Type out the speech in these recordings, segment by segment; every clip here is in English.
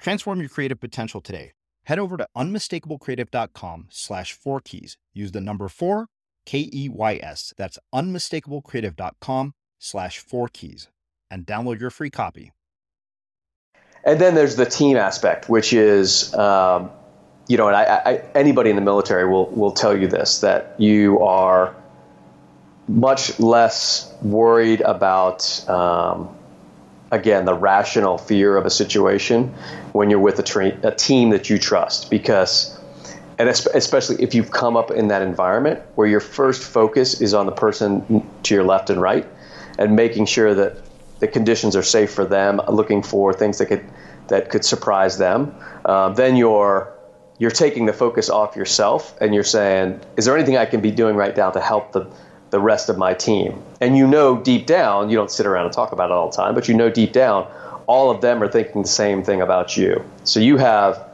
Transform your creative potential today. Head over to unmistakablecreative.com slash four keys. Use the number four, K E Y S. That's unmistakablecreative.com slash four keys and download your free copy. And then there's the team aspect, which is, um, you know, and I, I, anybody in the military will, will tell you this that you are much less worried about um, again the rational fear of a situation when you're with a, tra- a team that you trust because and especially if you've come up in that environment where your first focus is on the person to your left and right and making sure that the conditions are safe for them looking for things that could that could surprise them uh, then you're you're taking the focus off yourself and you're saying is there anything i can be doing right now to help the the rest of my team. And you know deep down, you don't sit around and talk about it all the time, but you know deep down, all of them are thinking the same thing about you. So you have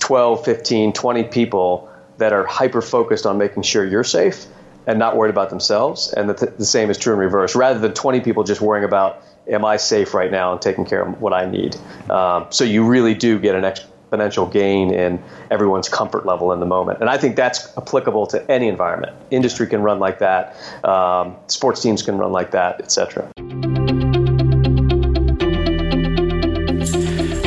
12, 15, 20 people that are hyper focused on making sure you're safe and not worried about themselves. And the, th- the same is true in reverse. Rather than 20 people just worrying about, am I safe right now and taking care of what I need? Um, so you really do get an extra exponential gain in everyone's comfort level in the moment. And I think that's applicable to any environment. Industry can run like that, um, sports teams can run like that, etc.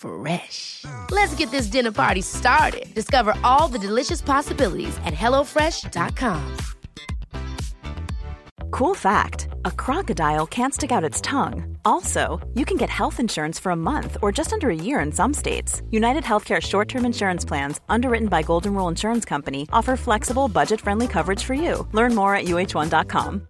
Fresh. Let's get this dinner party started. Discover all the delicious possibilities at hellofresh.com. Cool fact a crocodile can't stick out its tongue. Also, you can get health insurance for a month or just under a year in some states. United Healthcare short term insurance plans, underwritten by Golden Rule Insurance Company, offer flexible, budget friendly coverage for you. Learn more at uh1.com.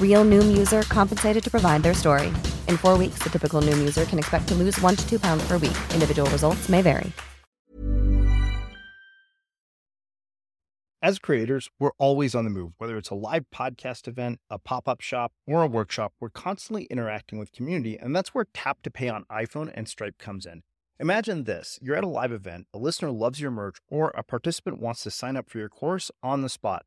Real Noom user compensated to provide their story. In four weeks, the typical Noom user can expect to lose one to two pounds per week. Individual results may vary. As creators, we're always on the move. Whether it's a live podcast event, a pop up shop, or a workshop, we're constantly interacting with community, and that's where Tap to Pay on iPhone and Stripe comes in. Imagine this you're at a live event, a listener loves your merch, or a participant wants to sign up for your course on the spot.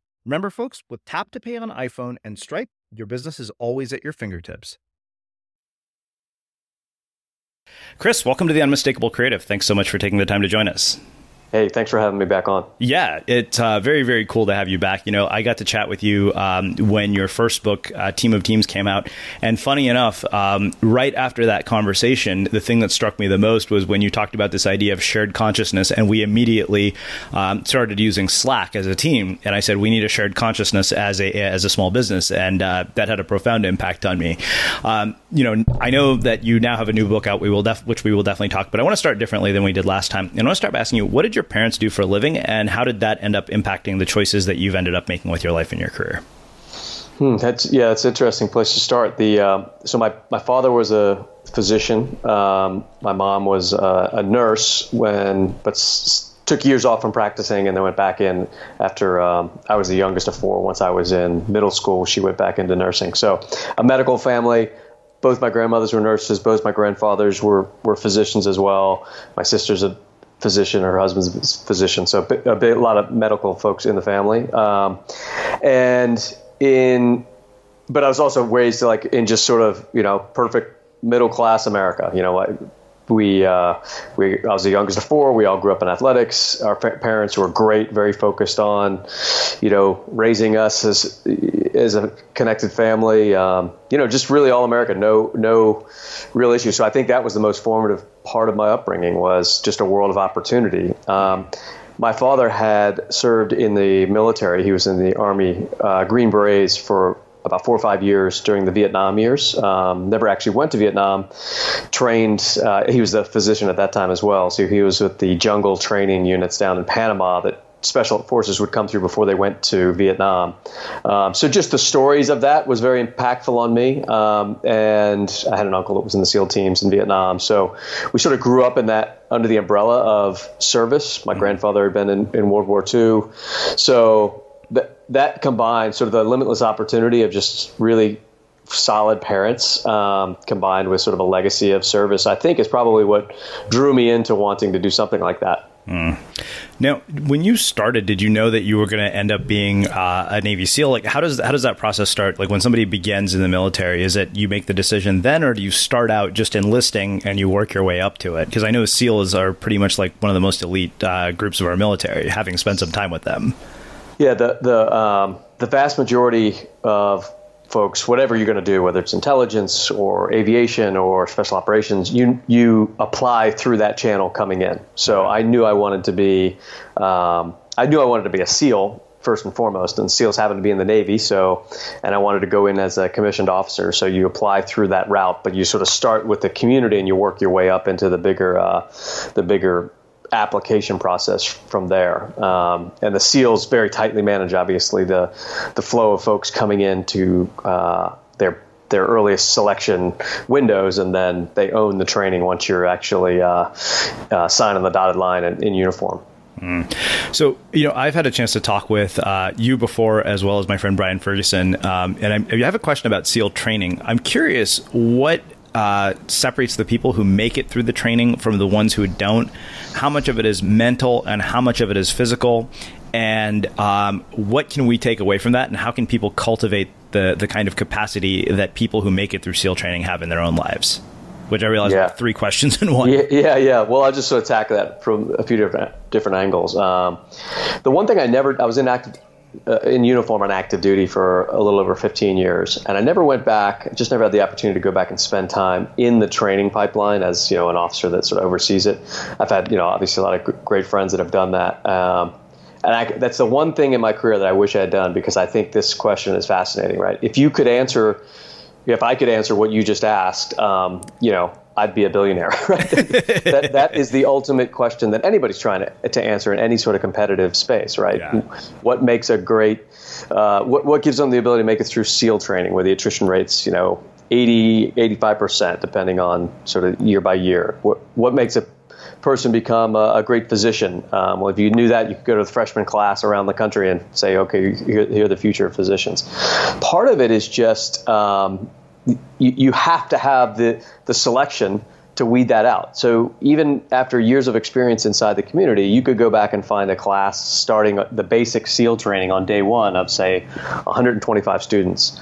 Remember, folks, with Tap to Pay on iPhone and Stripe, your business is always at your fingertips. Chris, welcome to the Unmistakable Creative. Thanks so much for taking the time to join us. Hey, thanks for having me back on. Yeah, it's uh, very, very cool to have you back. You know, I got to chat with you um, when your first book, uh, Team of Teams, came out. And funny enough, um, right after that conversation, the thing that struck me the most was when you talked about this idea of shared consciousness. And we immediately um, started using Slack as a team. And I said, we need a shared consciousness as a, as a small business. And uh, that had a profound impact on me. Um, you know, I know that you now have a new book out, we will def- which we will definitely talk, but I want to start differently than we did last time. And I want to start by asking you, what did your your parents do for a living, and how did that end up impacting the choices that you've ended up making with your life and your career? Hmm, that's yeah, it's an interesting place to start. The uh, so my my father was a physician. Um, my mom was uh, a nurse when, but s- took years off from practicing and then went back in after um, I was the youngest of four. Once I was in middle school, she went back into nursing. So a medical family. Both my grandmothers were nurses. Both my grandfathers were were physicians as well. My sister's a physician, her husband's physician, so a, bit, a, lot of medical folks in the family. Um, and in, but I was also raised like in just sort of you know perfect middle class America. You know, we uh, we I was the youngest of four. We all grew up in athletics. Our parents were great, very focused on, you know, raising us as as a connected family. Um, you know, just really all American, No no real issues. So I think that was the most formative part of my upbringing was just a world of opportunity. Um, my father had served in the military. He was in the Army uh, Green Berets for about four or five years during the Vietnam years. Um, never actually went to Vietnam. Trained. Uh, he was a physician at that time as well. So he was with the jungle training units down in Panama that special forces would come through before they went to Vietnam. Um, so just the stories of that was very impactful on me. Um, and I had an uncle that was in the SEAL teams in Vietnam. So we sort of grew up in that under the umbrella of service. My mm-hmm. grandfather had been in, in World War II. So that combined, sort of the limitless opportunity of just really solid parents um, combined with sort of a legacy of service, I think is probably what drew me into wanting to do something like that. Mm. Now, when you started, did you know that you were going to end up being uh, a Navy SEAL? Like, how does how does that process start? Like, when somebody begins in the military, is it you make the decision then, or do you start out just enlisting and you work your way up to it? Because I know SEALs are pretty much like one of the most elite uh, groups of our military, having spent some time with them. Yeah, the the um, the vast majority of folks, whatever you're going to do, whether it's intelligence or aviation or special operations, you you apply through that channel coming in. So I knew I wanted to be, um, I knew I wanted to be a SEAL first and foremost, and SEALs happen to be in the Navy. So, and I wanted to go in as a commissioned officer. So you apply through that route, but you sort of start with the community and you work your way up into the bigger, uh, the bigger application process from there. Um, and the SEALs very tightly manage, obviously, the the flow of folks coming into uh, their their earliest selection windows, and then they own the training once you're actually uh, uh, signing the dotted line in, in uniform. Mm. So, you know, I've had a chance to talk with uh, you before, as well as my friend Brian Ferguson, um, and I'm, I have a question about SEAL training. I'm curious what uh, separates the people who make it through the training from the ones who don't. How much of it is mental and how much of it is physical? And um, what can we take away from that? And how can people cultivate the the kind of capacity that people who make it through SEAL training have in their own lives? Which I realize yeah. three questions in one. Yeah, yeah, yeah. Well, I'll just sort of tackle that from a few different different angles. Um, the one thing I never, I was in active uh, in uniform on active duty for a little over 15 years, and I never went back. Just never had the opportunity to go back and spend time in the training pipeline as you know an officer that sort of oversees it. I've had you know obviously a lot of great friends that have done that. Um, and I, that's the one thing in my career that I wish I had done because I think this question is fascinating, right? If you could answer, if I could answer what you just asked, um, you know, I'd be a billionaire. Right? that, that is the ultimate question that anybody's trying to, to answer in any sort of competitive space, right? Yeah. What makes a great, uh, what, what gives them the ability to make it through SEAL training where the attrition rates, you know, 80, 85%, depending on sort of year by year? What, what makes a person become a, a great physician? Um, well, if you knew that, you could go to the freshman class around the country and say, okay, here, here are the future physicians. Part of it is just um, you, you have to have the, the selection to weed that out. So even after years of experience inside the community, you could go back and find a class starting the basic SEAL training on day one of say 125 students,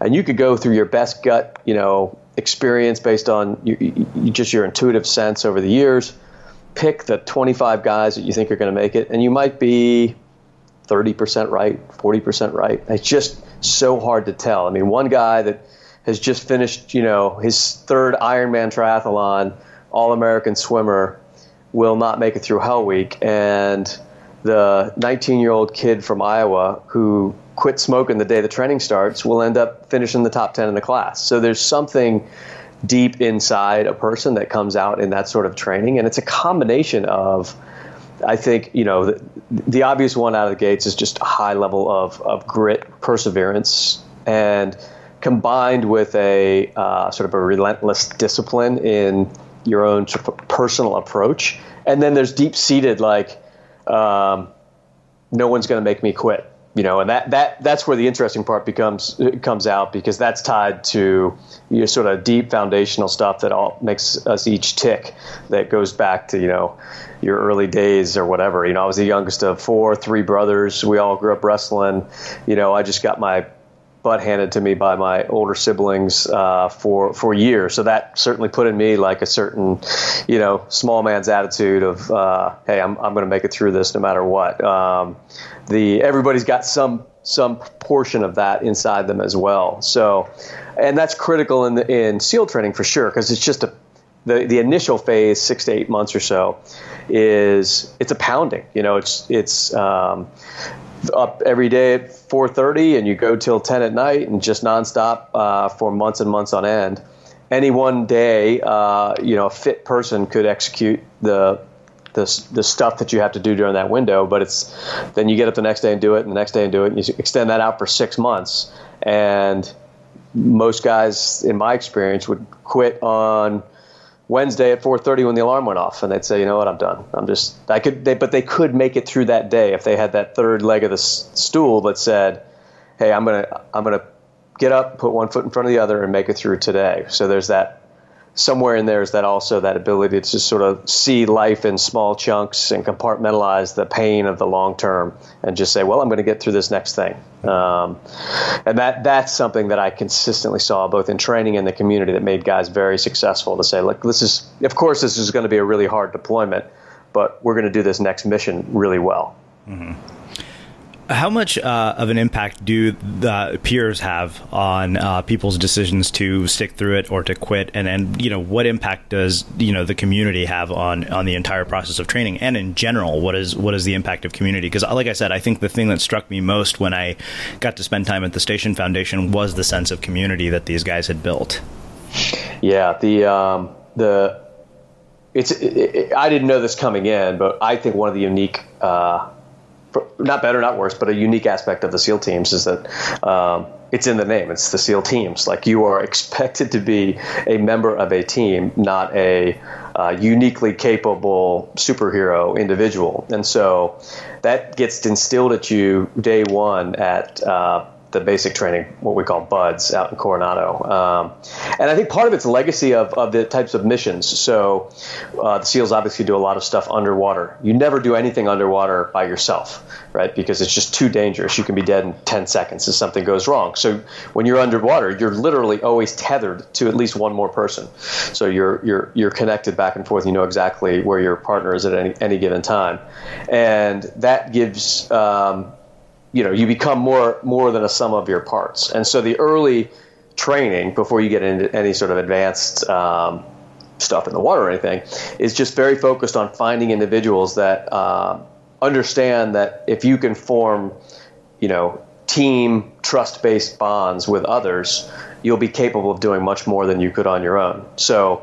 and you could go through your best gut, you know, experience based on you, you, just your intuitive sense over the years. Pick the 25 guys that you think are going to make it, and you might be 30% right, 40% right. It's just so hard to tell. I mean, one guy that has just finished, you know, his third Ironman triathlon, All American swimmer, will not make it through Hell Week, and the 19 year old kid from Iowa who quit smoking the day the training starts will end up finishing the top 10 in the class. So there's something deep inside a person that comes out in that sort of training, and it's a combination of. I think you know the, the obvious one out of the gates is just a high level of, of grit, perseverance, and combined with a uh, sort of a relentless discipline in your own sort of personal approach. And then there's deep seated like, um, no one's going to make me quit. You know, and that, that that's where the interesting part becomes comes out because that's tied to your sort of deep foundational stuff that all makes us each tick. That goes back to you know your early days or whatever. You know, I was the youngest of four, three brothers. We all grew up wrestling. You know, I just got my butt handed to me by my older siblings uh, for for years. So that certainly put in me like a certain, you know, small man's attitude of, uh, hey, I'm I'm going to make it through this no matter what. Um, the everybody's got some some portion of that inside them as well. So, and that's critical in the, in SEAL training for sure because it's just a the, the initial phase, six to eight months or so, is it's a pounding. You know, it's it's um, up every day at 4:30 and you go till 10 at night and just nonstop uh, for months and months on end. Any one day, uh, you know, a fit person could execute the, the the stuff that you have to do during that window. But it's then you get up the next day and do it, and the next day and do it, and you extend that out for six months. And most guys, in my experience, would quit on Wednesday at 4:30 when the alarm went off, and they'd say, "You know what? I'm done. I'm just I could." They, but they could make it through that day if they had that third leg of the s- stool that said, "Hey, I'm gonna I'm gonna get up, put one foot in front of the other, and make it through today." So there's that somewhere in there is that also that ability to sort of see life in small chunks and compartmentalize the pain of the long term and just say, well, I'm going to get through this next thing. Um, and that that's something that I consistently saw both in training and the community that made guys very successful to say, look, this is, of course, this is going to be a really hard deployment, but we're going to do this next mission really well. Mm-hmm. How much uh, of an impact do the peers have on uh, people's decisions to stick through it or to quit? And then, you know, what impact does you know the community have on on the entire process of training? And in general, what is what is the impact of community? Because, like I said, I think the thing that struck me most when I got to spend time at the Station Foundation was the sense of community that these guys had built. Yeah, the um, the it's it, it, I didn't know this coming in, but I think one of the unique uh, not better, not worse, but a unique aspect of the SEAL teams is that um, it's in the name. It's the SEAL teams. Like you are expected to be a member of a team, not a uh, uniquely capable superhero individual. And so that gets instilled at you day one at uh, the basic training, what we call BUD/S, out in Coronado. Um, and I think part of it's legacy of, of the types of missions. So uh, the SEALs obviously do a lot of stuff underwater. You never do anything underwater by yourself, right? Because it's just too dangerous. You can be dead in 10 seconds if something goes wrong. So when you're underwater, you're literally always tethered to at least one more person. So you're you're you're connected back and forth. You know exactly where your partner is at any any given time, and that gives. Um, you know you become more more than a sum of your parts. And so the early training before you get into any sort of advanced um, stuff in the water or anything is just very focused on finding individuals that uh, understand that if you can form you know team trust based bonds with others you'll be capable of doing much more than you could on your own so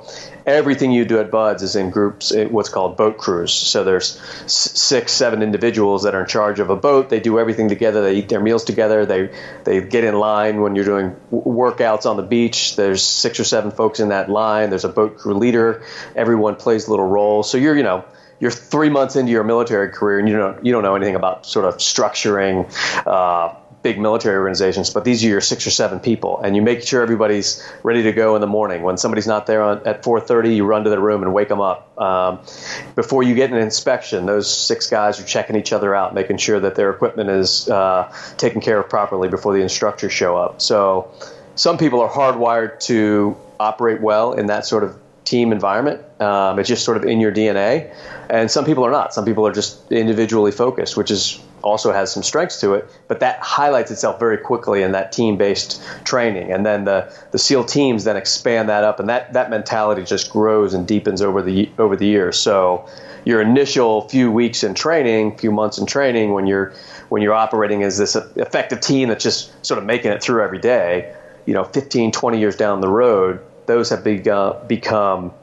everything you do at BUD/S is in groups, what's called boat crews. So there's six, seven individuals that are in charge of a boat. They do everything together. They eat their meals together. They they get in line when you're doing workouts on the beach. There's six or seven folks in that line. There's a boat crew leader. Everyone plays a little role. So you're you know you're three months into your military career and you don't you don't know anything about sort of structuring. Uh, big military organizations, but these are your six or seven people, and you make sure everybody's ready to go in the morning. When somebody's not there on, at 4:30, you run to the room and wake them up. Um, before you get an inspection, those six guys are checking each other out, making sure that their equipment is uh, taken care of properly before the instructors show up. So, some people are hardwired to operate well in that sort of team environment. Um, it's just sort of in your DNA, and some people are not. Some people are just individually focused, which is also has some strengths to it, but that highlights itself very quickly in that team-based training. And then the, the SEAL teams then expand that up, and that, that mentality just grows and deepens over the over the years. So your initial few weeks in training, few months in training, when you're when you're operating as this effective team that's just sort of making it through every day, you know, 15, 20 years down the road, those have begun, become,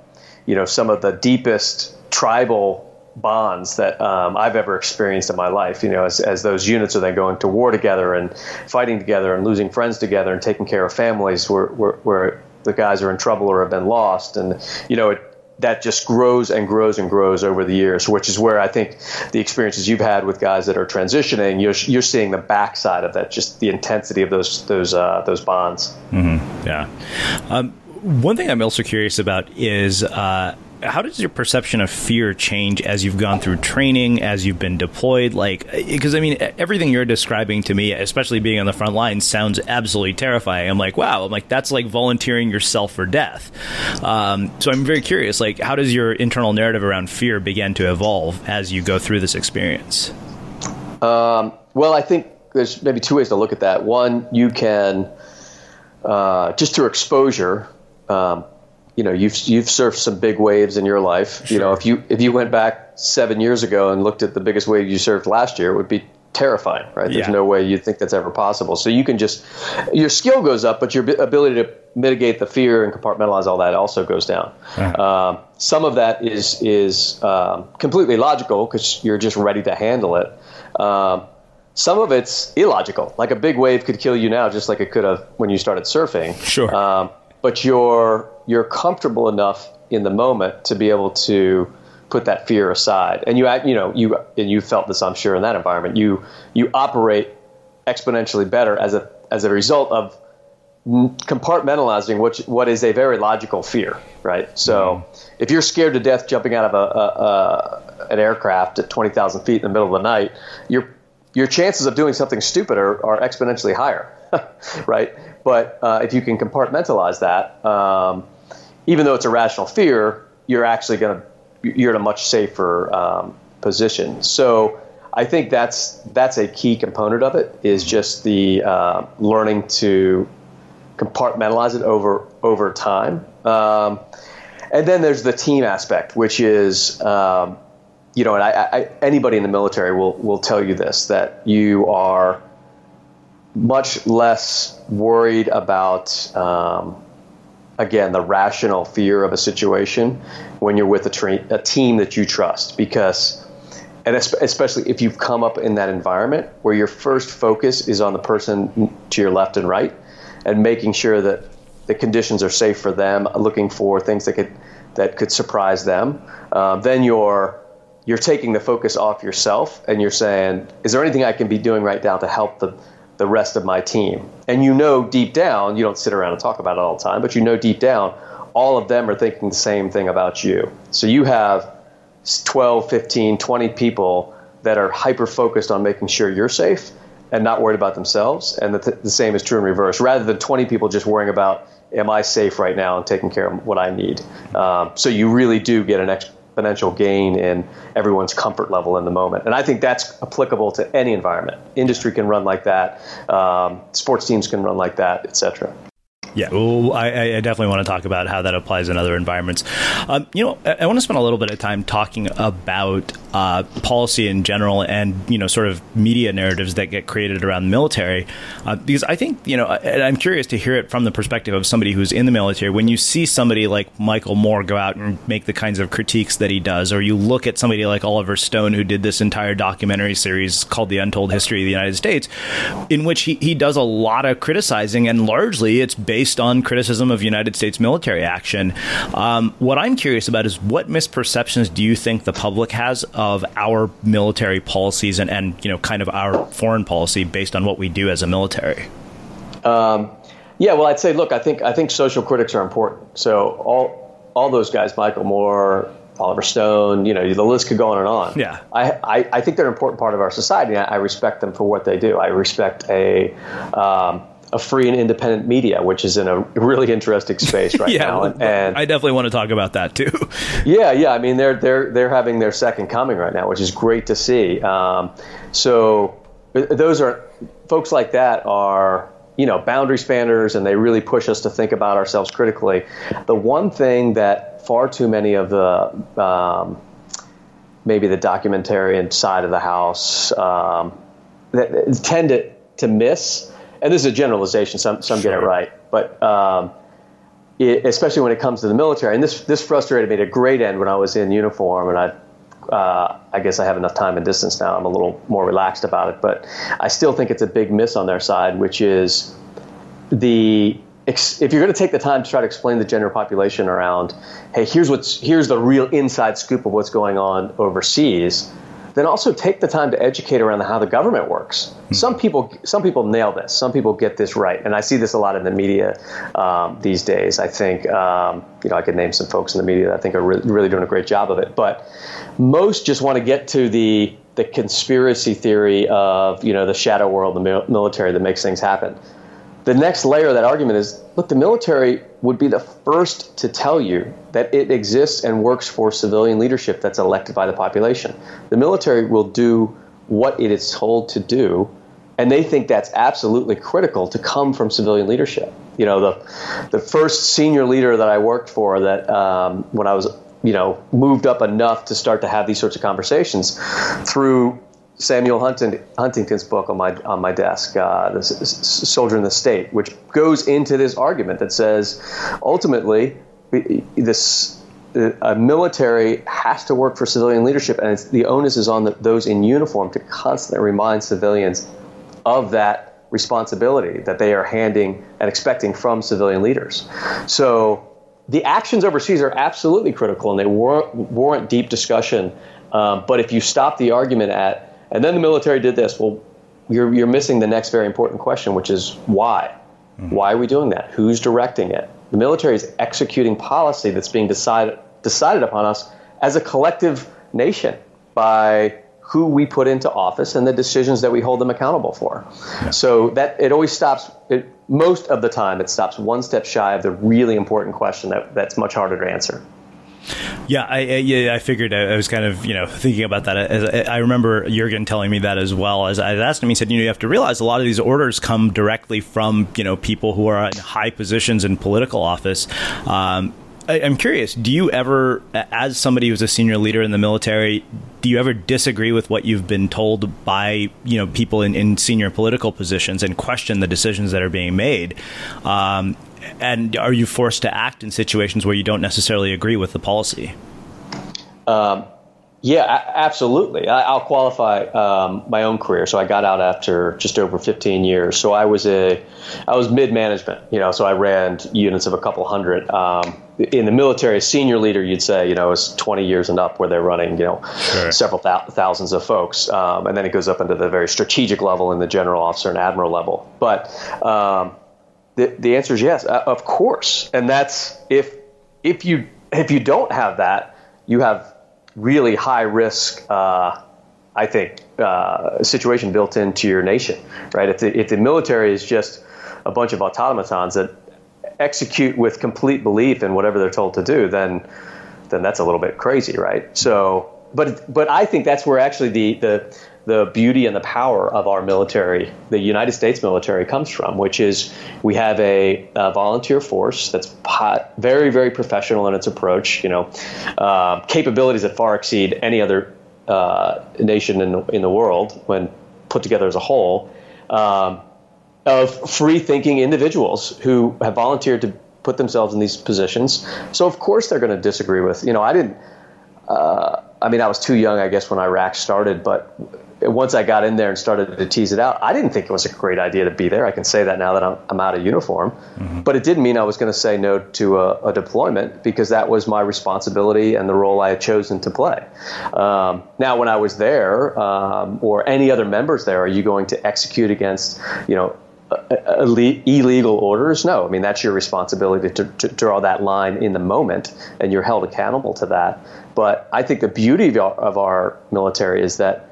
you know, some of the deepest tribal bonds that um, I've ever experienced in my life. You know, as, as those units are then going to war together and fighting together and losing friends together and taking care of families where, where, where the guys are in trouble or have been lost. And, you know, it, that just grows and grows and grows over the years, which is where I think the experiences you've had with guys that are transitioning, you're, you're seeing the backside of that, just the intensity of those those uh, those bonds. Mm-hmm. Yeah. Um, one thing I'm also curious about is uh, how does your perception of fear change as you've gone through training, as you've been deployed? Like, because I mean, everything you're describing to me, especially being on the front line, sounds absolutely terrifying. I'm like, wow, I'm like, that's like volunteering yourself for death. Um, so I'm very curious, like, how does your internal narrative around fear begin to evolve as you go through this experience? Um, well, I think there's maybe two ways to look at that. One, you can, uh, just through exposure, um, you know you've you've surfed some big waves in your life. Sure. You know if you if you went back seven years ago and looked at the biggest wave you surfed last year, it would be terrifying, right? There's yeah. no way you'd think that's ever possible. So you can just your skill goes up, but your ability to mitigate the fear and compartmentalize all that also goes down. Uh-huh. Um, some of that is is um, completely logical because you're just ready to handle it. Um, some of it's illogical. Like a big wave could kill you now, just like it could have when you started surfing. Sure. Um, but you're you're comfortable enough in the moment to be able to put that fear aside. And you you know you and you felt this I'm sure in that environment. You you operate exponentially better as a as a result of compartmentalizing what what is a very logical fear, right? So mm-hmm. if you're scared to death jumping out of a, a, a an aircraft at 20,000 feet in the middle of the night, your your chances of doing something stupid are, are exponentially higher, right? But uh, if you can compartmentalize that, um, even though it's a rational fear, you're actually going to you're in a much safer um, position. So I think that's that's a key component of it is just the uh, learning to compartmentalize it over over time. Um, and then there's the team aspect, which is um, you know, and I, I, anybody in the military will will tell you this that you are much less worried about um, again the rational fear of a situation when you're with a, tra- a team that you trust. Because and especially if you've come up in that environment where your first focus is on the person to your left and right and making sure that the conditions are safe for them looking for things that could that could surprise them um, then you're you're taking the focus off yourself and you're saying is there anything i can be doing right now to help the the rest of my team. And you know deep down, you don't sit around and talk about it all the time, but you know deep down, all of them are thinking the same thing about you. So you have 12, 15, 20 people that are hyper focused on making sure you're safe and not worried about themselves. And the, th- the same is true in reverse. Rather than 20 people just worrying about, am I safe right now and taking care of what I need? Um, so you really do get an exponential gain in everyone's comfort level in the moment. And I think that's applicable to any environment. Industry can run like that, um, sports teams can run like that, et cetera. Yeah, well, I, I, definitely want to talk about how that applies in other environments. Um, you know, I, I, want to spend a little bit of time talking about uh, policy in general and you know, sort of media narratives that get created around the military, uh, because I think you know, and I'm curious to hear it from the perspective of somebody who's in the military. When you see somebody like Michael Moore go out and make the kinds of critiques that he does, or you look at somebody like Oliver Stone who did this entire documentary series called "The Untold History of the United States," in which he, he does a lot of criticizing, and largely it's based on criticism of United States military action. Um, what I'm curious about is what misperceptions do you think the public has of our military policies and, and you know, kind of our foreign policy based on what we do as a military? Um, yeah, well, I'd say, look, I think I think social critics are important. So all all those guys, Michael Moore, Oliver Stone, you know, the list could go on and on. Yeah. I, I, I think they're an important part of our society. I, I respect them for what they do. I respect a um, a free and independent media, which is in a really interesting space right yeah, now. And, and, I definitely want to talk about that too. yeah, yeah. I mean, they're they're they're having their second coming right now, which is great to see. Um, so those are folks like that are you know boundary spanners, and they really push us to think about ourselves critically. The one thing that far too many of the um, maybe the documentarian side of the house um, that tend to to miss and this is a generalization. Some some sure. get it right, but um, it, especially when it comes to the military. And this this frustrated me to great end when I was in uniform, and I. Uh, I guess I have enough time and distance now. I'm a little more relaxed about it, but I still think it's a big miss on their side, which is the if you're going to take the time to try to explain the general population around, hey, here's what's here's the real inside scoop of what's going on overseas then also take the time to educate around how the government works. Mm-hmm. Some people, some people nail this. Some people get this right, and I see this a lot in the media um, these days. I think, um, you know, I could name some folks in the media that I think are re- really doing a great job of it. But most just want to get to the the conspiracy theory of you know the shadow world, the military that makes things happen the next layer of that argument is look, the military would be the first to tell you that it exists and works for civilian leadership that's elected by the population. The military will do what it is told to do, and they think that's absolutely critical to come from civilian leadership. You know, the the first senior leader that I worked for, that um, when I was you know moved up enough to start to have these sorts of conversations through Samuel Huntington's book on my on my desk, uh, the Soldier in the State, which goes into this argument that says, ultimately, this a military has to work for civilian leadership, and the onus is on the, those in uniform to constantly remind civilians of that responsibility that they are handing and expecting from civilian leaders. So the actions overseas are absolutely critical, and they warrant, warrant deep discussion. Um, but if you stop the argument at and then the military did this. Well, you're, you're missing the next very important question, which is why? Mm-hmm. Why are we doing that? Who's directing it? The military is executing policy that's being decided, decided upon us as a collective nation by who we put into office and the decisions that we hold them accountable for. Yeah. So that it always stops. It, most of the time, it stops one step shy of the really important question that, that's much harder to answer. Yeah, I, I, yeah, I figured I, was kind of you know thinking about that. As, I remember Jurgen telling me that as well. As I asked him, he said, you know, you have to realize a lot of these orders come directly from you know people who are in high positions in political office. Um, I, am curious. Do you ever, as somebody who's a senior leader in the military, do you ever disagree with what you've been told by you know people in, in senior political positions and question the decisions that are being made? Um, and are you forced to act in situations where you don't necessarily agree with the policy? Um, yeah, absolutely. I, will qualify um, my own career. So I got out after just over 15 years. So I was a, I was mid management. You know, so I ran units of a couple hundred. Um, in the military, a senior leader, you'd say, you know, is 20 years and up, where they're running, you know, sure. several th- thousands of folks, um, and then it goes up into the very strategic level in the general officer and admiral level. But um, the the answer is yes, uh, of course, and that's if if you if you don't have that, you have really high risk. Uh, I think uh, situation built into your nation, right? If the, if the military is just a bunch of automatons that execute with complete belief in whatever they're told to do, then then that's a little bit crazy, right? So, but but I think that's where actually the the the beauty and the power of our military, the United States military, comes from, which is we have a, a volunteer force that's very, very professional in its approach. You know, uh, capabilities that far exceed any other uh, nation in the, in the world when put together as a whole. Um, of free thinking individuals who have volunteered to put themselves in these positions. So, of course, they're going to disagree with, you know, I didn't, uh, I mean, I was too young, I guess, when Iraq started, but once I got in there and started to tease it out, I didn't think it was a great idea to be there. I can say that now that I'm, I'm out of uniform. Mm-hmm. But it didn't mean I was going to say no to a, a, deployment because that was my responsibility and the role I had chosen to play. Um, now, when I was there, um, or any other members there, are you going to execute against, you know, illegal orders? No. I mean, that's your responsibility to, to, draw that line in the moment, and you're held accountable to that. But I think the beauty of our, of our military is that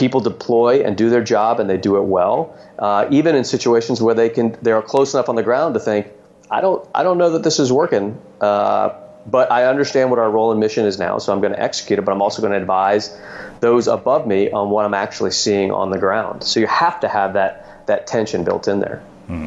people deploy and do their job, and they do it well, uh, even in situations where they can they're close enough on the ground to think, I don't I don't know that this is working. Uh, but I understand what our role and mission is now, so I'm going to execute it. But I'm also going to advise those above me on what I'm actually seeing on the ground. So you have to have that that tension built in there. Hmm.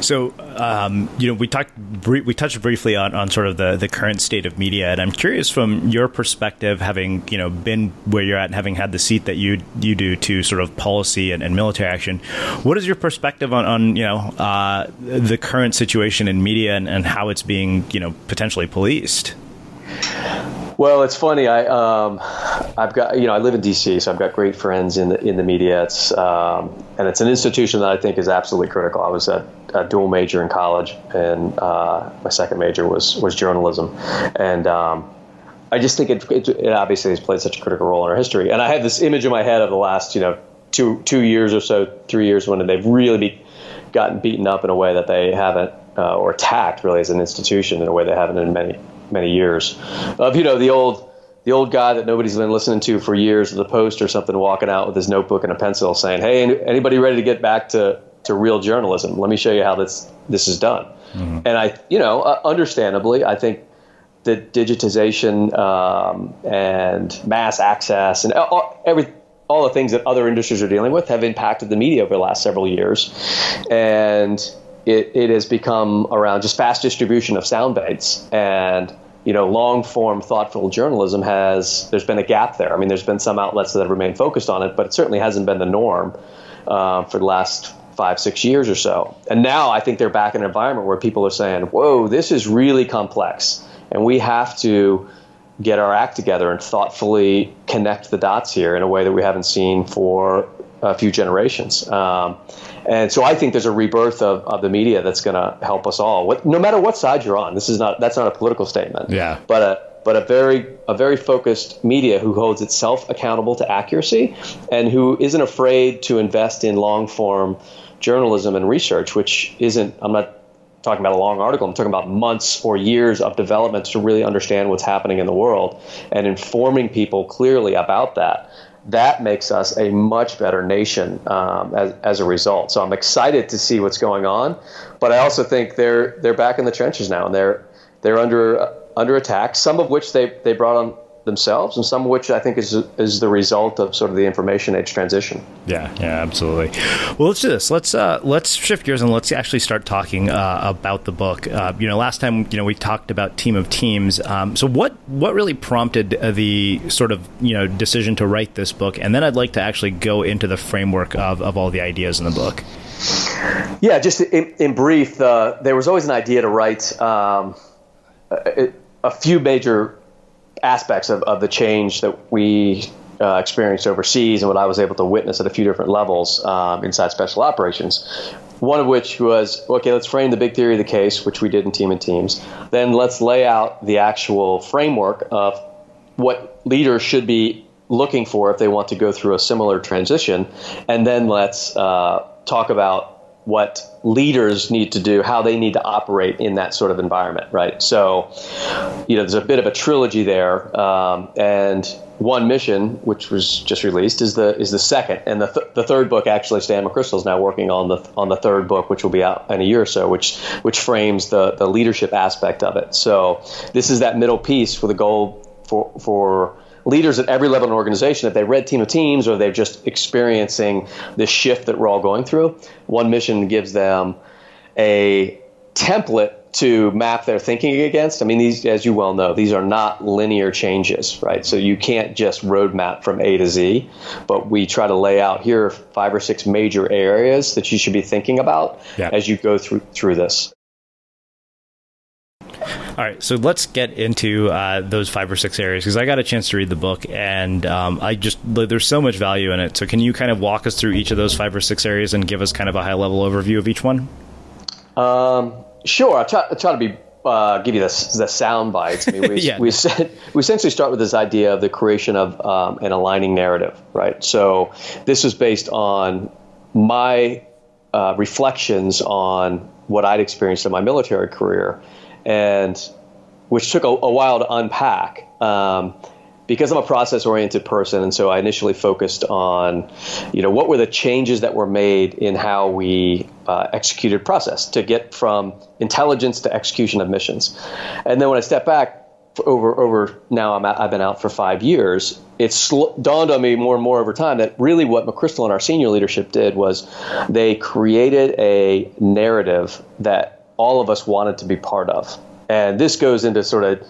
So, um, you know, we talked we touched briefly on, on sort of the, the current state of media, and I'm curious from your perspective, having you know been where you're at and having had the seat that you you do to sort of policy and, and military action, what is your perspective on, on you know uh, the current situation in media and, and how it's being you know potentially policed? Well, it's funny. I um, I've got you know I live in D.C., so I've got great friends in the in the media. It's um, and it's an institution that I think is absolutely critical. I was a, a dual major in college, and uh, my second major was was journalism, and um, I just think it, it, it obviously has played such a critical role in our history. And I have this image in my head of the last you know two two years or so, three years when they've really be, gotten beaten up in a way that they haven't, uh, or attacked really as an institution in a way they haven't in many many years. Of you know the old the old guy that nobody's been listening to for years a post or something, walking out with his notebook and a pencil, saying, "Hey, anybody ready to get back to to real journalism? Let me show you how this this is done." Mm-hmm. And I, you know, uh, understandably, I think that digitization um, and mass access and all, every all the things that other industries are dealing with have impacted the media over the last several years, and it, it has become around just fast distribution of sound bites and you know long form thoughtful journalism has there's been a gap there i mean there's been some outlets that have remained focused on it but it certainly hasn't been the norm uh, for the last five six years or so and now i think they're back in an environment where people are saying whoa this is really complex and we have to get our act together and thoughtfully connect the dots here in a way that we haven't seen for a few generations. Um, and so I think there's a rebirth of, of the media that's going to help us all. What, no matter what side you're on, this is not that's not a political statement. Yeah. But a but a very a very focused media who holds itself accountable to accuracy and who isn't afraid to invest in long form journalism and research, which isn't I'm not talking about a long article. I'm talking about months or years of development to really understand what's happening in the world and informing people clearly about that that makes us a much better nation um, as, as a result. So I'm excited to see what's going on, but I also think they're they're back in the trenches now and they're they're under uh, under attack. Some of which they they brought on themselves, and some of which I think is is the result of sort of the information age transition. Yeah, yeah, absolutely. Well, let's do this. Let's uh, let's shift gears and let's actually start talking uh, about the book. Uh, you know, last time you know we talked about Team of Teams. Um, so what what really prompted uh, the sort of you know decision to write this book? And then I'd like to actually go into the framework of of all the ideas in the book. Yeah, just in, in brief, there was always an idea to write um, a few major aspects of, of the change that we uh, experienced overseas and what I was able to witness at a few different levels um, inside special operations. One of which was okay, let's frame the big theory of the case, which we did in Team of Teams. Then let's lay out the actual framework of what leaders should be looking for if they want to go through a similar transition. And then let's uh, talk about what leaders need to do, how they need to operate in that sort of environment, right? So, you know, there's a bit of a trilogy there, um, and one mission, which was just released, is the is the second, and the th- the third book actually, Stan McChrystal is now working on the on the third book, which will be out in a year or so, which which frames the the leadership aspect of it. So, this is that middle piece with a goal for for leaders at every level in an organization, if they read Team of Teams or they're just experiencing this shift that we're all going through, One Mission gives them a template to map their thinking against. I mean, these, as you well know, these are not linear changes, right? So you can't just roadmap from A to Z, but we try to lay out here five or six major areas that you should be thinking about yeah. as you go through through this. All right, so let's get into uh, those five or six areas because I got a chance to read the book and um, I just there's so much value in it. So can you kind of walk us through each of those five or six areas and give us kind of a high level overview of each one? Um, sure, I'll try, I'll try to be uh, give you the, the sound bites. I mean, we, yeah. we, we essentially start with this idea of the creation of um, an aligning narrative, right? So this was based on my uh, reflections on what I'd experienced in my military career and which took a, a while to unpack. Um, because I'm a process oriented person, and so I initially focused on, you know, what were the changes that were made in how we uh, executed process to get from intelligence to execution of missions. And then when I step back, over over now I'm at, I've been out for five years. It sl- dawned on me more and more over time that really what McChrystal and our senior leadership did was they created a narrative that all of us wanted to be part of, and this goes into sort of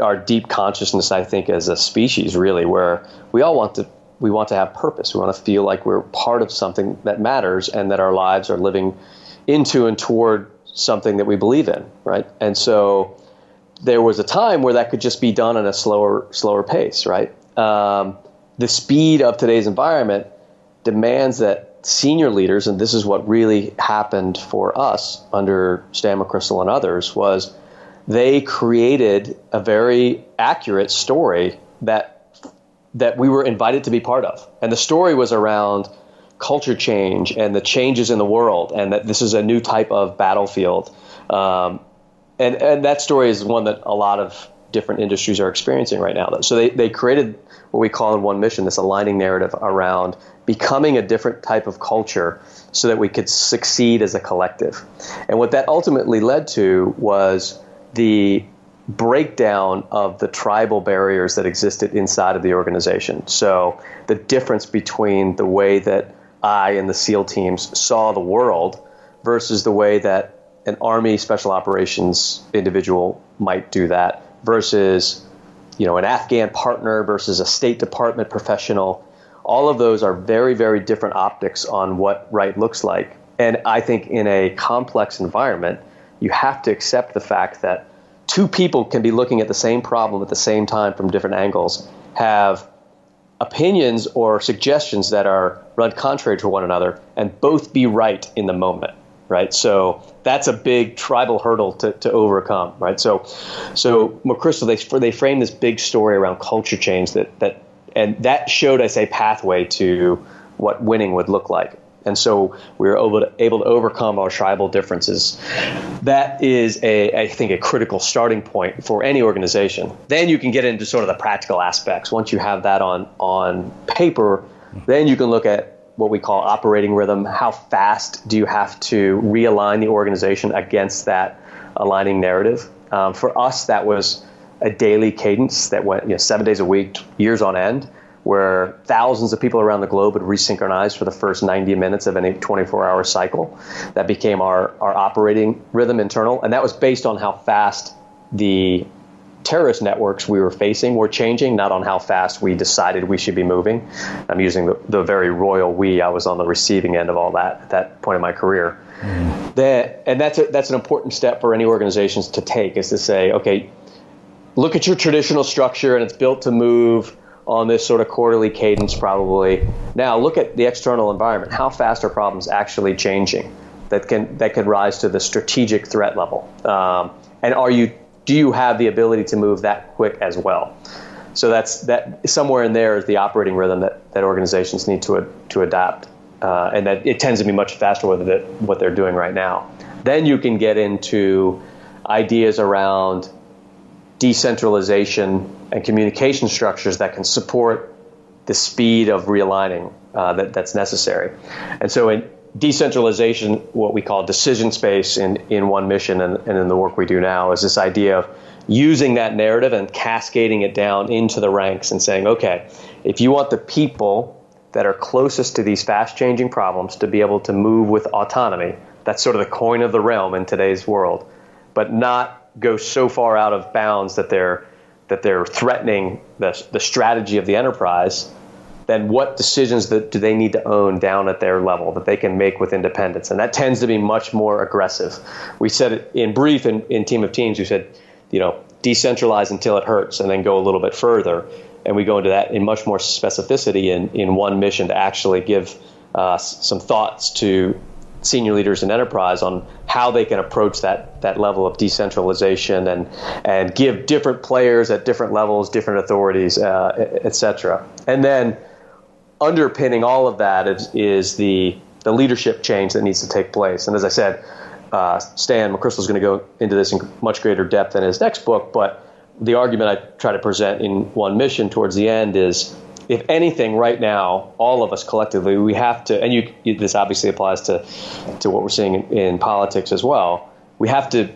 our deep consciousness, I think, as a species, really, where we all want to we want to have purpose. We want to feel like we're part of something that matters and that our lives are living into and toward something that we believe in, right? And so there was a time where that could just be done at a slower slower pace, right? Um, the speed of today's environment demands that senior leaders, and this is what really happened for us under Stan McChrystal and others, was they created a very accurate story that that we were invited to be part of, and the story was around culture change and the changes in the world, and that this is a new type of battlefield. Um, and and that story is one that a lot of different industries are experiencing right now. So they, they created what we call in one mission this aligning narrative around becoming a different type of culture so that we could succeed as a collective. And what that ultimately led to was the breakdown of the tribal barriers that existed inside of the organization. So the difference between the way that I and the SEAL teams saw the world versus the way that an Army Special Operations individual might do that versus, you know, an Afghan partner versus a State Department professional. All of those are very, very different optics on what right looks like. And I think in a complex environment, you have to accept the fact that two people can be looking at the same problem at the same time from different angles, have opinions or suggestions that are run contrary to one another, and both be right in the moment right? So that's a big tribal hurdle to, to overcome, right? So, so McChrystal, they they framed this big story around culture change that that and that showed us a pathway to what winning would look like. And so we were able to, able to overcome our tribal differences. That is, a, I think, a critical starting point for any organization. Then you can get into sort of the practical aspects. Once you have that on on paper, then you can look at what we call operating rhythm. How fast do you have to realign the organization against that aligning narrative? Um, for us, that was a daily cadence that went you know, seven days a week, years on end, where thousands of people around the globe would resynchronize for the first 90 minutes of any 24 hour cycle. That became our, our operating rhythm internal, and that was based on how fast the terrorist networks we were facing were changing, not on how fast we decided we should be moving. I'm using the, the very royal we. I was on the receiving end of all that at that point in my career. Mm. That, and that's a, that's an important step for any organizations to take is to say, okay, look at your traditional structure and it's built to move on this sort of quarterly cadence probably. Now look at the external environment. How fast are problems actually changing that can that can rise to the strategic threat level? Um, and are you do you have the ability to move that quick as well? So that's that somewhere in there is the operating rhythm that, that organizations need to to adapt, uh, and that it tends to be much faster than what they're doing right now. Then you can get into ideas around decentralization and communication structures that can support the speed of realigning uh, that, that's necessary. And so in, decentralization, what we call decision space in, in one mission and, and in the work we do now, is this idea of using that narrative and cascading it down into the ranks and saying, okay, if you want the people that are closest to these fast changing problems to be able to move with autonomy, that's sort of the coin of the realm in today's world, but not go so far out of bounds that they're that they're threatening the, the strategy of the enterprise then what decisions that do they need to own down at their level that they can make with independence? And that tends to be much more aggressive. We said it in brief in, in Team of Teams, we said, you know, decentralize until it hurts and then go a little bit further. And we go into that in much more specificity in, in one mission to actually give uh, some thoughts to senior leaders in enterprise on how they can approach that that level of decentralization and and give different players at different levels different authorities uh, et cetera and then underpinning all of that is, is the the leadership change that needs to take place. And as I said, uh, Stan McChrystal is going to go into this in much greater depth in his next book. But the argument I try to present in One Mission towards the end is, if anything, right now, all of us collectively, we have to, and you, this obviously applies to to what we're seeing in, in politics as well. We have to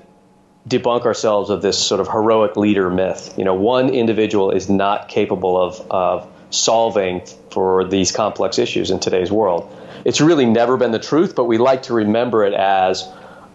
debunk ourselves of this sort of heroic leader myth. You know, one individual is not capable of, of solving for these complex issues in today's world. It's really never been the truth, but we like to remember it as,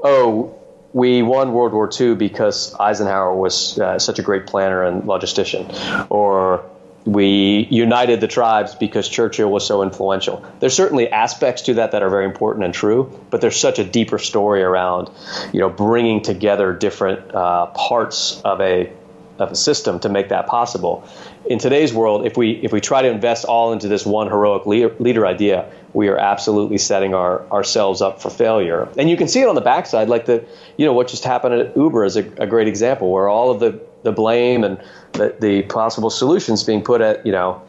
oh, we won World War II because Eisenhower was uh, such a great planner and logistician, or we united the tribes because Churchill was so influential. There's certainly aspects to that that are very important and true, but there's such a deeper story around, you know, bringing together different uh, parts of a of a system to make that possible. In today's world, if we if we try to invest all into this one heroic leader, leader idea, we are absolutely setting our ourselves up for failure. And you can see it on the backside, like the you know what just happened at Uber is a, a great example, where all of the the blame and the, the possible solutions being put at you know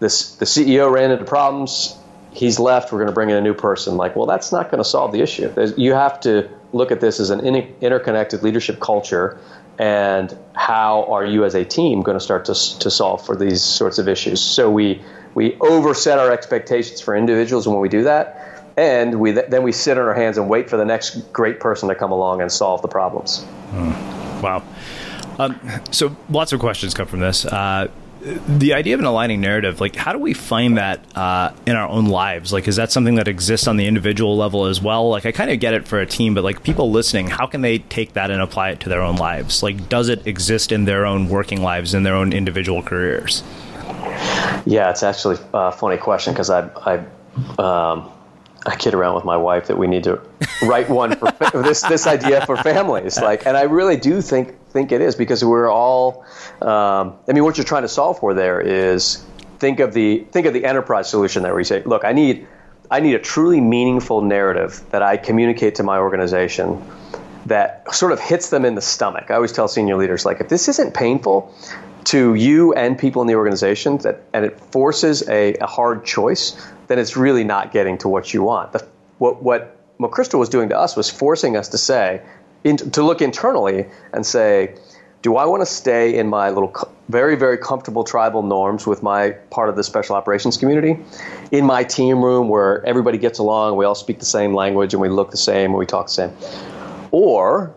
this the CEO ran into problems. He's left. We're going to bring in a new person. Like, well, that's not going to solve the issue. There's, you have to look at this as an in, interconnected leadership culture and how are you as a team going to start to, to solve for these sorts of issues so we we overset our expectations for individuals when we do that and we then we sit on our hands and wait for the next great person to come along and solve the problems hmm. wow um, so lots of questions come from this uh, the idea of an aligning narrative, like how do we find that uh, in our own lives? Like, is that something that exists on the individual level as well? Like, I kind of get it for a team, but like people listening, how can they take that and apply it to their own lives? Like, does it exist in their own working lives, in their own individual careers? Yeah, it's actually a funny question because I, I, um, I kid around with my wife that we need to write one for this this idea for families. Like, and I really do think think it is because we're all. Um, I mean, what you're trying to solve for there is think of the think of the enterprise solution where you say, look, I need I need a truly meaningful narrative that I communicate to my organization that sort of hits them in the stomach. I always tell senior leaders, like, if this isn't painful to you and people in the organization, that and it forces a, a hard choice, then it's really not getting to what you want. The, what McChrystal was doing to us was forcing us to say, in, to look internally and say, do I want to stay in my little very, very comfortable tribal norms with my part of the special operations community, in my team room where everybody gets along, we all speak the same language, and we look the same, and we talk the same? Or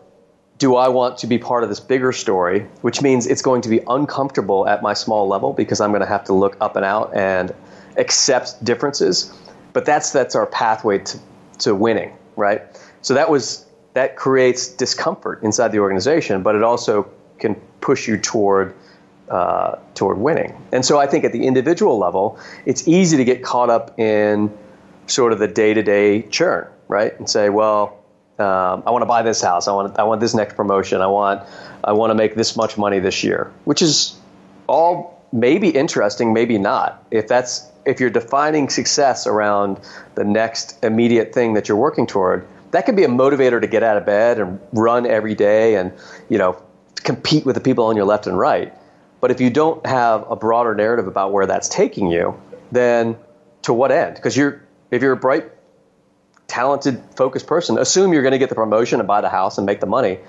do I want to be part of this bigger story, which means it's going to be uncomfortable at my small level because I'm going to have to look up and out and accept differences? But that's that's our pathway to, to winning, right? So that was that creates discomfort inside the organization, but it also can push you toward uh, toward winning. And so I think at the individual level, it's easy to get caught up in sort of the day to day churn, right? And say, well, um, I want to buy this house. I want I want this next promotion. I want I want to make this much money this year, which is all maybe interesting, maybe not. If that's if you're defining success around the next immediate thing that you're working toward, that could be a motivator to get out of bed and run every day and you know compete with the people on your left and right. But if you don't have a broader narrative about where that's taking you, then to what end? Because you're if you're a bright, talented, focused person, assume you're going to get the promotion and buy the house and make the money.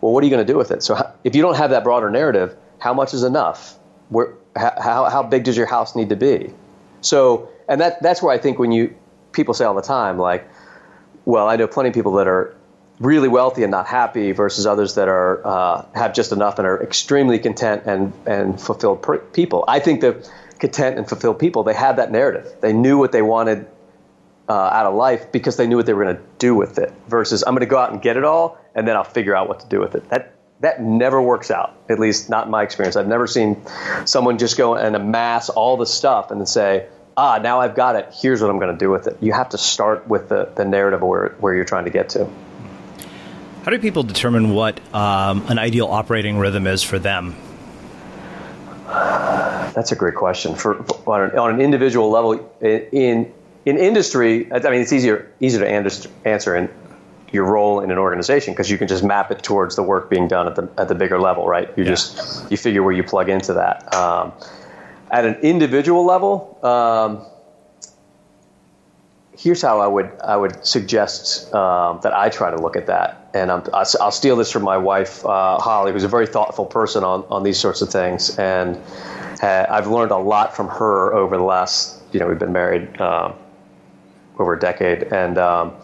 Well, what are you going to do with it? So if you don't have that broader narrative, how much is enough? Where, how, how big does your house need to be? So, and that that's where I think when you people say all the time, like, well, I know plenty of people that are really wealthy and not happy versus others that are uh, have just enough and are extremely content and and fulfilled per- people. I think the content and fulfilled people they had that narrative. They knew what they wanted uh, out of life because they knew what they were going to do with it. Versus I'm going to go out and get it all and then I'll figure out what to do with it. That that never works out. At least not in my experience. I've never seen someone just go and amass all the stuff and then say, ah, now I've got it. Here's what I'm going to do with it. You have to start with the, the narrative where, where you're trying to get to. How do people determine what um, an ideal operating rhythm is for them? That's a great question. For, for on, an, on, an, individual level, in in industry, I mean, it's easier easier to answer in your role in an organization because you can just map it towards the work being done at the at the bigger level, right? You yeah. just you figure where you plug into that. Um, at an individual level, um, here's how I would I would suggest um, that I try to look at that, and i will steal this from my wife uh, Holly, who's a very thoughtful person on on these sorts of things, and ha- I've learned a lot from her over the last you know we've been married uh, over a decade, and um,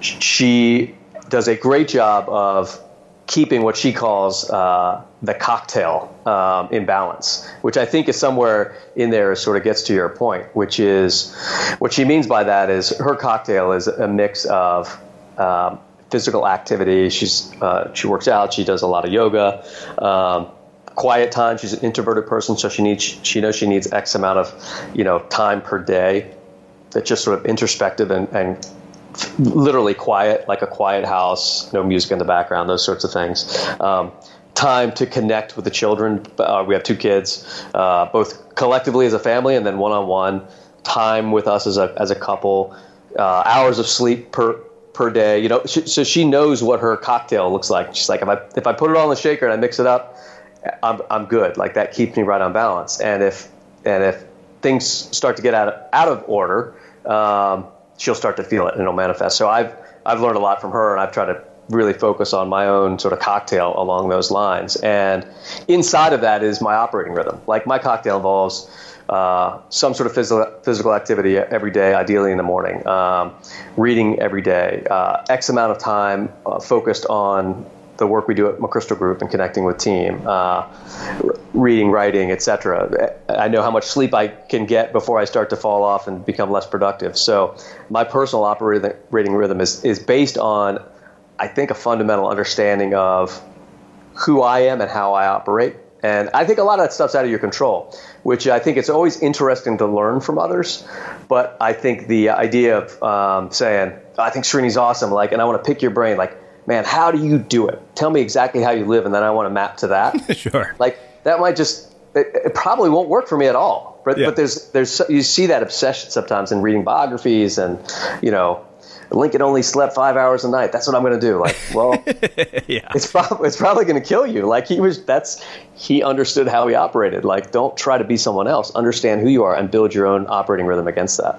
she does a great job of keeping what she calls uh, the cocktail um, in balance, which I think is somewhere in there sort of gets to your point, which is what she means by that is her cocktail is a mix of um, physical activity. She's uh, she works out. She does a lot of yoga. Um, quiet time. She's an introverted person, so she needs she knows she needs X amount of you know time per day. That's just sort of introspective and, and literally quiet, like a quiet house, no music in the background, those sorts of things. Um, time to connect with the children. Uh, we have two kids, uh, both collectively as a family and then one on one. Time with us as a as a couple. Uh, hours of sleep per per day. You know, she, so she knows what her cocktail looks like. She's like, if I if I put it all in the shaker and I mix it up, I'm I'm good. Like that keeps me right on balance. And if and if things start to get out of, out of order. Um, she'll start to feel it and it'll manifest. So I've I've learned a lot from her, and I've tried to really focus on my own sort of cocktail along those lines. And inside of that is my operating rhythm. Like my cocktail involves uh, some sort of physical physical activity every day, ideally in the morning. Um, reading every day, uh, X amount of time uh, focused on the work we do at McChrystal Group and connecting with team, uh, reading, writing, etc. I know how much sleep I can get before I start to fall off and become less productive. So my personal operating rhythm is, is based on, I think, a fundamental understanding of who I am and how I operate. And I think a lot of that stuff's out of your control, which I think it's always interesting to learn from others. But I think the idea of um, saying, I think Srini's awesome, like, and I want to pick your brain, like, man, how do you do it? Tell me exactly how you live, and then I want to map to that. sure. Like that might just it, it, probably won't work for me at all. But yeah. but there's there's you see that obsession sometimes in reading biographies and you know. Lincoln only slept five hours a night. That's what I'm going to do. Like, well, yeah. it's probably it's probably going to kill you. Like he was. That's he understood how he operated. Like, don't try to be someone else. Understand who you are and build your own operating rhythm against that.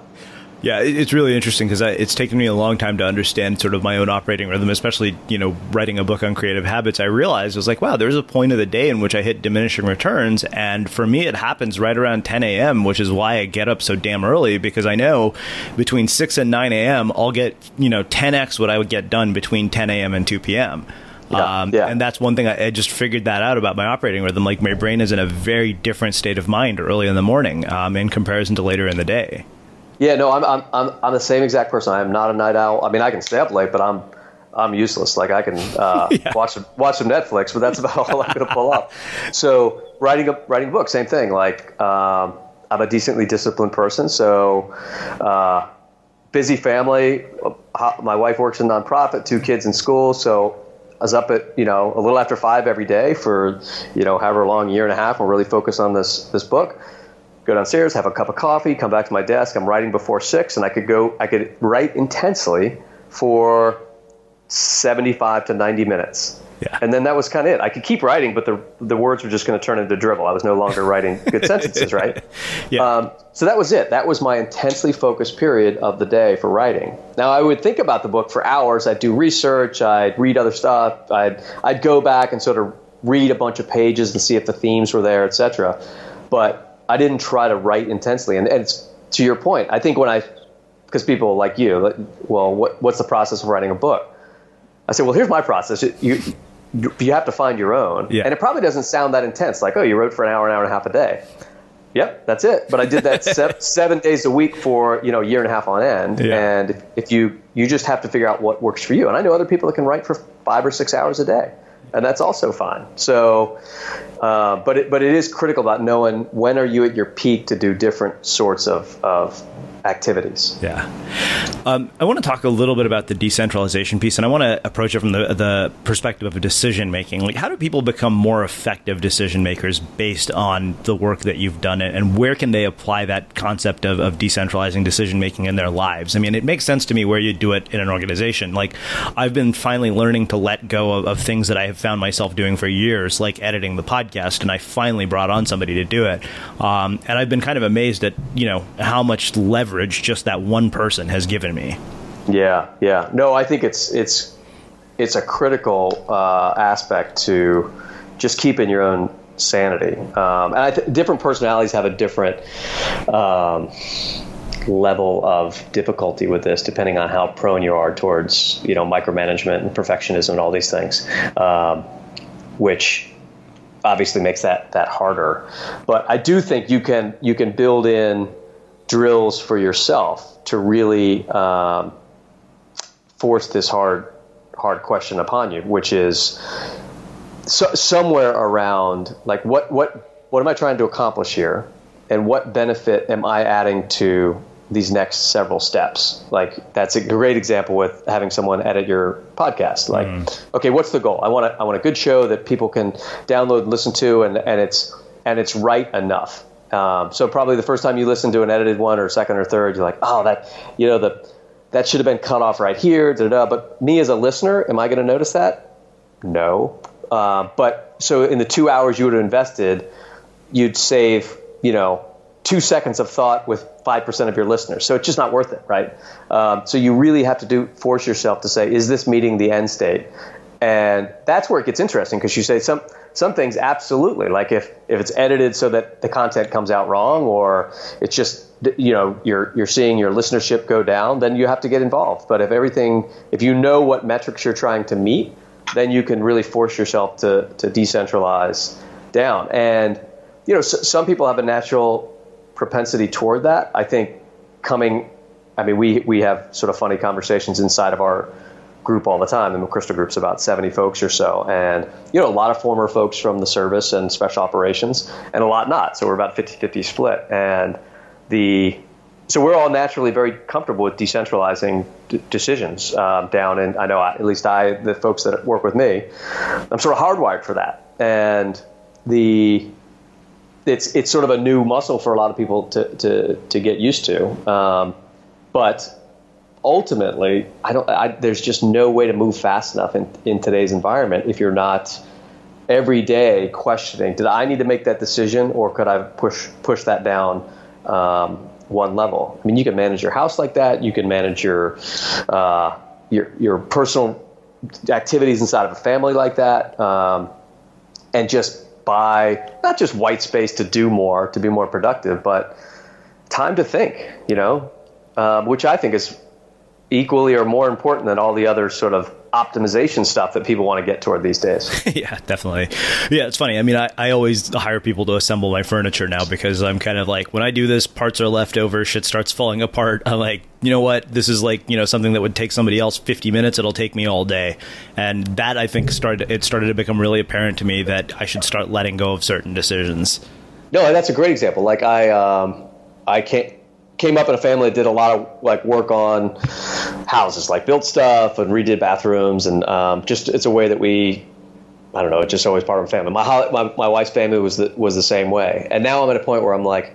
Yeah, it's really interesting because it's taken me a long time to understand sort of my own operating rhythm, especially you know writing a book on creative habits. I realized I was like, wow, there's a point of the day in which I hit diminishing returns, and for me, it happens right around 10 a.m., which is why I get up so damn early because I know between 6 and 9 a.m. I'll get you know 10x what I would get done between 10 a.m. and 2 p.m. Yeah, um, yeah. And that's one thing I, I, just figured that out about my operating rhythm. Like my brain is in a very different state of mind early in the morning um, in comparison to later in the day. Yeah, no, I'm, I'm, I'm, I'm the same exact person. I am not a night owl. I mean, I can stay up late, but I'm, I'm useless. Like I can uh, yeah. watch watch some Netflix, but that's about all I'm going to pull up. So writing a writing a book, same thing. Like um, I'm a decently disciplined person, so uh, busy family. Uh, my wife works in nonprofit, two kids in school, so I was up at you know a little after five every day for you know however long, year and a half, and really focus on this this book go downstairs, have a cup of coffee, come back to my desk. I'm writing before six, and I could go, I could write intensely for 75 to 90 minutes. Yeah. And then that was kind of it. I could keep writing, but the the words were just going to turn into dribble. I was no longer writing good sentences, right? Yeah. Um, so that was it. That was my intensely focused period of the day for writing. Now I would think about the book for hours. I'd do research. I'd read other stuff. I'd I'd go back and sort of read a bunch of pages and see if the themes were there, etc. But I didn't try to write intensely. And, and it's to your point. I think when I, because people like you, like, well, what, what's the process of writing a book? I said, well, here's my process. You, you have to find your own. Yeah. And it probably doesn't sound that intense. Like, oh, you wrote for an hour, an hour and a half a day. Yep, that's it. But I did that se- seven days a week for you know a year and a half on end. Yeah. And if you you just have to figure out what works for you. And I know other people that can write for five or six hours a day and that's also fine. So, uh, but it, but it is critical about knowing when are you at your peak to do different sorts of, of activities. Yeah. Um, I want to talk a little bit about the decentralization piece, and I want to approach it from the, the perspective of decision making. Like, how do people become more effective decision makers based on the work that you've done, and where can they apply that concept of, of decentralizing decision making in their lives? I mean, it makes sense to me where you do it in an organization. Like, I've been finally learning to let go of, of things that I have found myself doing for years, like editing the podcast, and I finally brought on somebody to do it. Um, and I've been kind of amazed at you know how much leverage leverage just that one person has given me. Yeah, yeah. No, I think it's it's it's a critical uh, aspect to just keeping your own sanity. Um, and th- different personalities have a different um, level of difficulty with this, depending on how prone you are towards you know micromanagement and perfectionism and all these things, um, which obviously makes that that harder. But I do think you can you can build in drills for yourself to really um, force this hard hard question upon you, which is so, somewhere around like what what what am I trying to accomplish here, and what benefit am I adding to these next several steps? Like that's a great example with having someone edit your podcast. Like, mm. okay, what's the goal? I want a, I want a good show that people can download and listen to, and and it's and it's right enough. Um, so probably the first time you listen to an edited one or second or third, you're like, oh, that you know the that should have been cut off right here. Da, da, da. But me as a listener, am I going to notice that? No. Uh, but so in the two hours you would have invested, you'd save, you know, two seconds of thought with 5% of your listeners. So it's just not worth it, right? Um, so you really have to do force yourself to say, is this meeting the end state? And that's where it gets interesting because you say some some things absolutely like if if it's edited so that the content comes out wrong or it's just you know you're you're seeing your listenership go down, then you have to get involved. But if everything if you know what metrics you're trying to meet, then you can really force yourself to to decentralize down. And you know, so, some people have a natural propensity toward that. I think coming, I mean, we we have sort of funny conversations inside of our group all the time. The McChrystal group's about 70 folks or so, and you know, a lot of former folks from the service and special operations, and a lot not. So we're about 50-50 split, and the so we're all naturally very comfortable with decentralizing d- decisions um, down. And I know I, at least I, the folks that work with me, I'm sort of hardwired for that. And the it's it's sort of a new muscle for a lot of people to to to get used to. Um, but ultimately, I don't. I, there's just no way to move fast enough in in today's environment if you're not every day questioning: Did I need to make that decision, or could I push push that down? Um, one level. I mean, you can manage your house like that. You can manage your uh, your your personal activities inside of a family like that, um, and just buy not just white space to do more, to be more productive, but time to think, you know, um, which I think is equally or more important than all the other sort of optimization stuff that people want to get toward these days. yeah, definitely. Yeah, it's funny. I mean, I, I always hire people to assemble my furniture now because I'm kind of like, when I do this, parts are left over, shit starts falling apart. I'm like, you know what? This is like, you know, something that would take somebody else 50 minutes. It'll take me all day. And that I think started, it started to become really apparent to me that I should start letting go of certain decisions. No, that's a great example. Like I, um, I can't, came up in a family that did a lot of like work on houses, like built stuff and redid bathrooms, and um, just it's a way that we. I don't know. It's just always part of a family. My, my my wife's family was the, was the same way, and now I'm at a point where I'm like,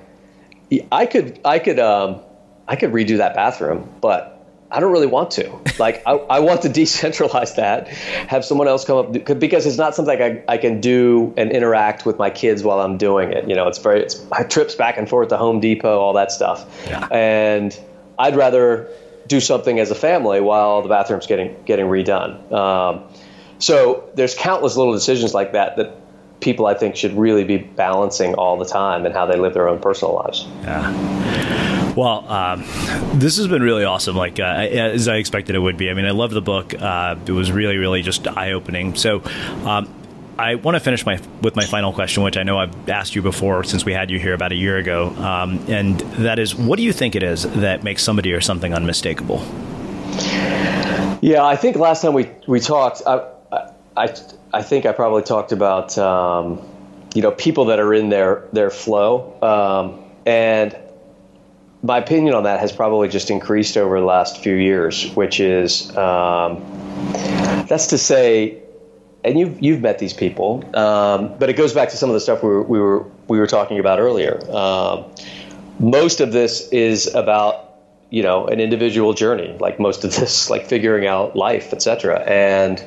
I could I could um, I could redo that bathroom, but I don't really want to. Like, I, I want to decentralize that, have someone else come up because it's not something I, I can do and interact with my kids while I'm doing it. You know, it's very it's trips back and forth to Home Depot, all that stuff, yeah. and I'd rather do something as a family while the bathroom's getting getting redone. Um, so there's countless little decisions like that that people I think should really be balancing all the time and how they live their own personal lives. Yeah. Well, um, this has been really awesome, like uh, as I expected it would be. I mean, I love the book. Uh, it was really, really just eye opening. So, um, I want to finish my with my final question, which I know I've asked you before since we had you here about a year ago, um, and that is, what do you think it is that makes somebody or something unmistakable? Yeah, I think last time we we talked, I I, I think I probably talked about um, you know people that are in their their flow, um, and my opinion on that has probably just increased over the last few years, which is um, that's to say, and you've you've met these people, um, but it goes back to some of the stuff we were we were we were talking about earlier. Um, most of this is about you know an individual journey, like most of this, like figuring out life, etc. And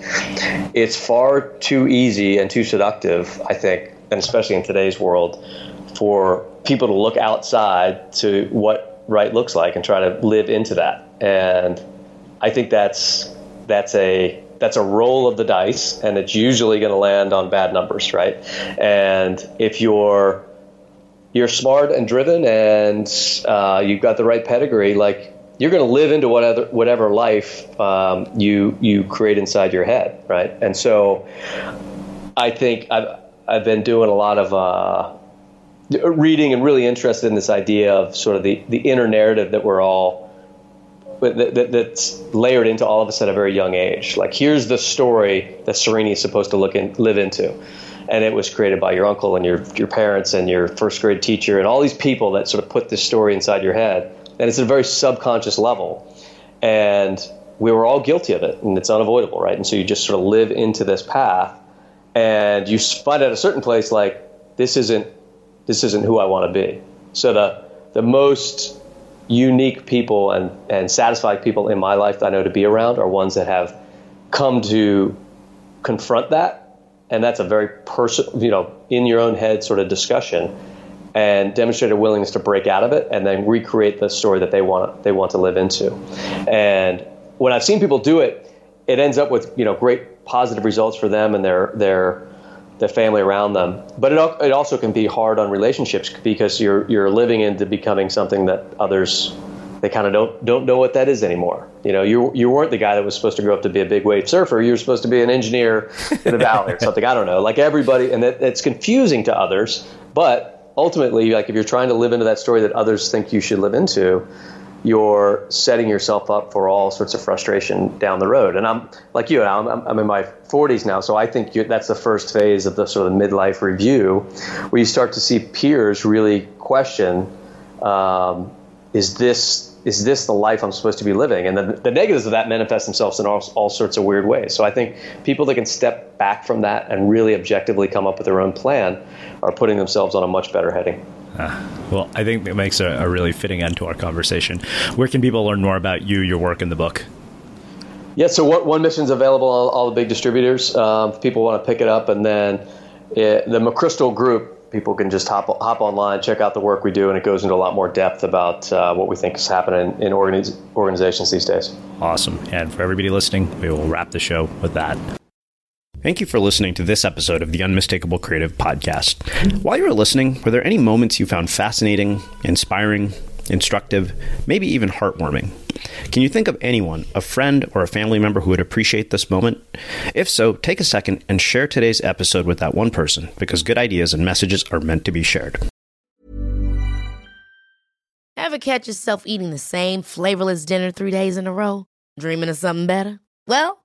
it's far too easy and too seductive, I think, and especially in today's world, for people to look outside to what right looks like and try to live into that. And I think that's that's a that's a roll of the dice, and it's usually going to land on bad numbers, right? And if you're you're smart and driven and uh, you've got the right pedigree, like you're going to live into whatever whatever life um, you you create inside your head, right? And so, I think I've I've been doing a lot of uh, reading and really interested in this idea of sort of the the inner narrative that we're all that, that, that's layered into all of us at a very young age. Like here's the story that Srini is supposed to look in, live into. And it was created by your uncle and your your parents and your first grade teacher and all these people that sort of put this story inside your head and it's at a very subconscious level. And we were all guilty of it, and it's unavoidable, right? And so you just sort of live into this path, and you find at a certain place like this isn't this isn't who I want to be. So the the most unique people and and satisfied people in my life that I know to be around are ones that have come to confront that, and that's a very personal, you know, in your own head sort of discussion and demonstrate a willingness to break out of it and then recreate the story that they want they want to live into. And when I've seen people do it, it ends up with you know great positive results for them and their their their family around them. But it it also can be hard on relationships because you're you're living into becoming something that others they kind of don't don't know what that is anymore. You know, you you weren't the guy that was supposed to grow up to be a big wave surfer. You were supposed to be an engineer in the valley or something. I don't know. Like everybody, and it, it's confusing to others. But ultimately, like if you're trying to live into that story that others think you should live into, you're setting yourself up for all sorts of frustration down the road. And I'm like you, I'm, I'm in my 40s now, so I think that's the first phase of the sort of midlife review, where you start to see peers really question, um, is this is this the life I'm supposed to be living? And the, the negatives of that manifest themselves in all, all sorts of weird ways. So I think people that can step back from that and really objectively come up with their own plan are putting themselves on a much better heading. Uh, well, I think it makes a, a, really fitting end to our conversation. Where can people learn more about you, your work, in the book? Yeah, so one, one mission is available on all the big distributors. Um, if people want to pick it up, and then it, the McChrystal Group people can just hop hop online, check out the work we do, and it goes into a lot more depth about uh, what we think is happening in organiz- organizations these days. Awesome. And for everybody listening, we will wrap the show with that. Thank you for listening to this episode of the Unmistakable Creative Podcast. While you were listening, were there any moments you found fascinating, inspiring, instructive, maybe even heartwarming? Can you think of anyone, a friend or a family member who would appreciate this moment? If so, take a second and share today's episode with that one person because good ideas and messages are meant to be shared. Ever catch yourself eating the same flavorless dinner three days in a row? Dreaming of something better? Well,